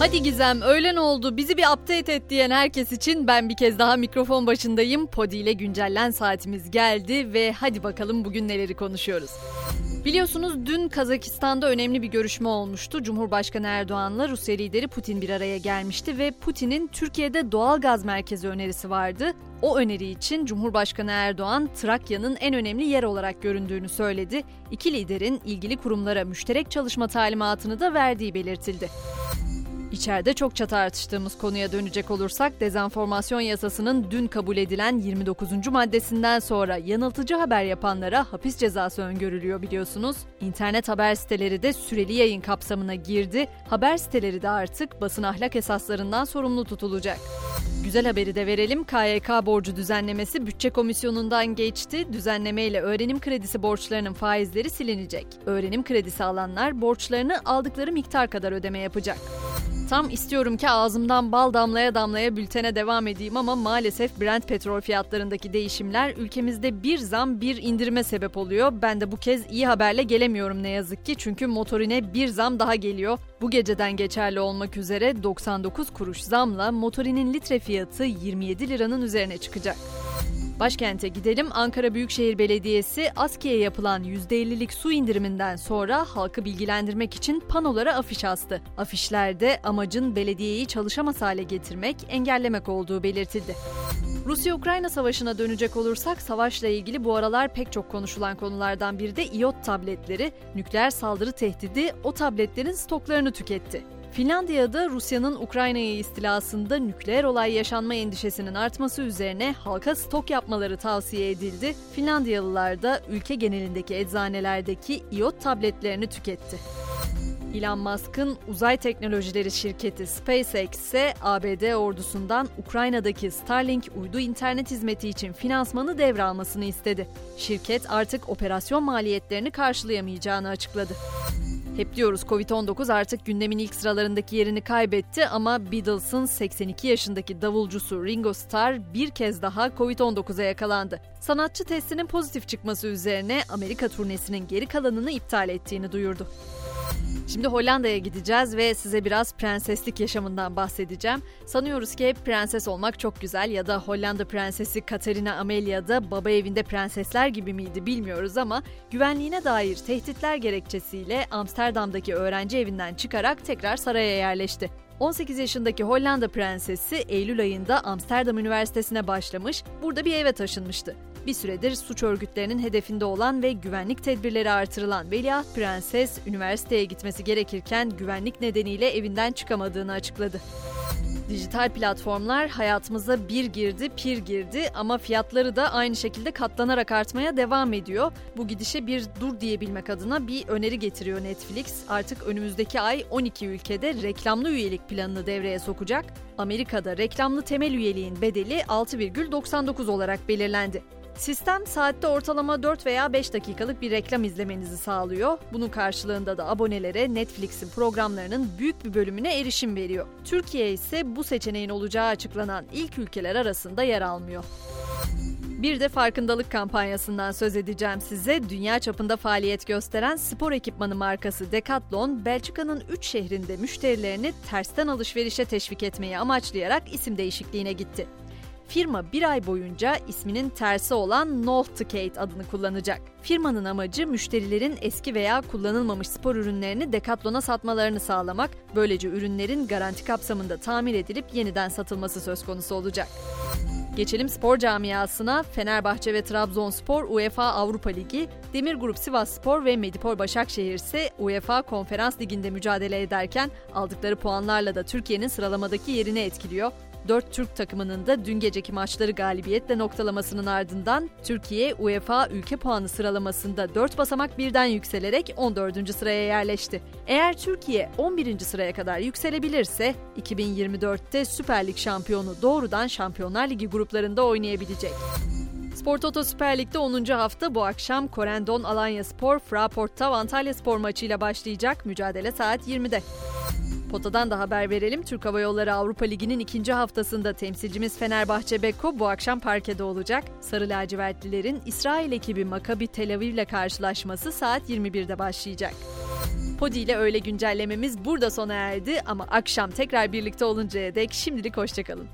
Hadi Gizem öğlen oldu bizi bir update et diyen herkes için ben bir kez daha mikrofon başındayım. Podi ile güncellen saatimiz geldi ve hadi bakalım bugün neleri konuşuyoruz. Biliyorsunuz dün Kazakistan'da önemli bir görüşme olmuştu. Cumhurbaşkanı Erdoğan'la Rusya lideri Putin bir araya gelmişti ve Putin'in Türkiye'de doğal gaz merkezi önerisi vardı. O öneri için Cumhurbaşkanı Erdoğan Trakya'nın en önemli yer olarak göründüğünü söyledi. İki liderin ilgili kurumlara müşterek çalışma talimatını da verdiği belirtildi. İçeride çokça tartıştığımız konuya dönecek olursak dezenformasyon yasasının dün kabul edilen 29. maddesinden sonra yanıltıcı haber yapanlara hapis cezası öngörülüyor biliyorsunuz. İnternet haber siteleri de süreli yayın kapsamına girdi. Haber siteleri de artık basın ahlak esaslarından sorumlu tutulacak. Güzel haberi de verelim. KYK borcu düzenlemesi bütçe komisyonundan geçti. Düzenleme ile öğrenim kredisi borçlarının faizleri silinecek. Öğrenim kredisi alanlar borçlarını aldıkları miktar kadar ödeme yapacak. Tam istiyorum ki ağzımdan bal damlaya damlaya bültene devam edeyim ama maalesef Brent petrol fiyatlarındaki değişimler ülkemizde bir zam bir indirime sebep oluyor. Ben de bu kez iyi haberle gelemiyorum ne yazık ki çünkü motorine bir zam daha geliyor. Bu geceden geçerli olmak üzere 99 kuruş zamla motorinin litre fiyatı 27 liranın üzerine çıkacak. Başkente gidelim. Ankara Büyükşehir Belediyesi ASKİ'ye yapılan %50'lik su indiriminden sonra halkı bilgilendirmek için panolara afiş astı. Afişlerde amacın belediyeyi çalışamaz hale getirmek, engellemek olduğu belirtildi. Rusya-Ukrayna savaşına dönecek olursak savaşla ilgili bu aralar pek çok konuşulan konulardan biri de iot tabletleri. Nükleer saldırı tehdidi o tabletlerin stoklarını tüketti. Finlandiya'da Rusya'nın Ukrayna'ya istilasında nükleer olay yaşanma endişesinin artması üzerine halka stok yapmaları tavsiye edildi. Finlandiyalılar da ülke genelindeki eczanelerdeki iot tabletlerini tüketti. Elon Musk'ın uzay teknolojileri şirketi SpaceX ise ABD ordusundan Ukrayna'daki Starlink uydu internet hizmeti için finansmanı devralmasını istedi. Şirket artık operasyon maliyetlerini karşılayamayacağını açıkladı. Hep diyoruz Covid-19 artık gündemin ilk sıralarındaki yerini kaybetti ama Beatles'ın 82 yaşındaki davulcusu Ringo Starr bir kez daha Covid-19'a yakalandı. Sanatçı testinin pozitif çıkması üzerine Amerika turnesinin geri kalanını iptal ettiğini duyurdu. Şimdi Hollanda'ya gideceğiz ve size biraz prenseslik yaşamından bahsedeceğim. Sanıyoruz ki hep prenses olmak çok güzel ya da Hollanda prensesi Katarina Amelia da baba evinde prensesler gibi miydi bilmiyoruz ama güvenliğine dair tehditler gerekçesiyle Amsterdam'daki öğrenci evinden çıkarak tekrar saraya yerleşti. 18 yaşındaki Hollanda prensesi Eylül ayında Amsterdam Üniversitesi'ne başlamış, burada bir eve taşınmıştı. Bir süredir suç örgütlerinin hedefinde olan ve güvenlik tedbirleri artırılan Veliaht Prenses üniversiteye gitmesi gerekirken güvenlik nedeniyle evinden çıkamadığını açıkladı. Dijital platformlar hayatımıza bir girdi, pir girdi ama fiyatları da aynı şekilde katlanarak artmaya devam ediyor. Bu gidişe bir dur diyebilmek adına bir öneri getiriyor Netflix. Artık önümüzdeki ay 12 ülkede reklamlı üyelik planını devreye sokacak. Amerika'da reklamlı temel üyeliğin bedeli 6,99 olarak belirlendi. Sistem saatte ortalama 4 veya 5 dakikalık bir reklam izlemenizi sağlıyor. Bunun karşılığında da abonelere Netflix'in programlarının büyük bir bölümüne erişim veriyor. Türkiye ise bu seçeneğin olacağı açıklanan ilk ülkeler arasında yer almıyor. Bir de farkındalık kampanyasından söz edeceğim size. Dünya çapında faaliyet gösteren spor ekipmanı markası Decathlon, Belçika'nın 3 şehrinde müşterilerini tersten alışverişe teşvik etmeyi amaçlayarak isim değişikliğine gitti. Firma bir ay boyunca isminin tersi olan Nolthcate adını kullanacak. Firmanın amacı müşterilerin eski veya kullanılmamış spor ürünlerini Decathlon'a satmalarını sağlamak. Böylece ürünlerin garanti kapsamında tamir edilip yeniden satılması söz konusu olacak. Geçelim spor camiasına. Fenerbahçe ve Trabzonspor UEFA Avrupa Ligi, Demir Grup Sivas Spor ve Medipol Başakşehir ise UEFA Konferans Ligi'nde mücadele ederken aldıkları puanlarla da Türkiye'nin sıralamadaki yerini etkiliyor. 4 Türk takımının da dün geceki maçları galibiyetle noktalamasının ardından Türkiye UEFA ülke puanı sıralamasında 4 basamak birden yükselerek 14. sıraya yerleşti. Eğer Türkiye 11. sıraya kadar yükselebilirse 2024'te Süper Lig şampiyonu doğrudan Şampiyonlar Ligi gruplarında oynayabilecek. Spor Toto Süper Lig'de 10. hafta bu akşam Korendon Alanya Spor, Fraport'ta Antalya Spor maçıyla başlayacak. Mücadele saat 20'de. Potadan da haber verelim. Türk Hava Yolları Avrupa Ligi'nin ikinci haftasında temsilcimiz Fenerbahçe Beko bu akşam parkede olacak. Sarı lacivertlilerin İsrail ekibi Maccabi Tel Aviv ile karşılaşması saat 21'de başlayacak. Podi ile öğle güncellememiz burada sona erdi ama akşam tekrar birlikte oluncaya dek şimdilik hoşçakalın.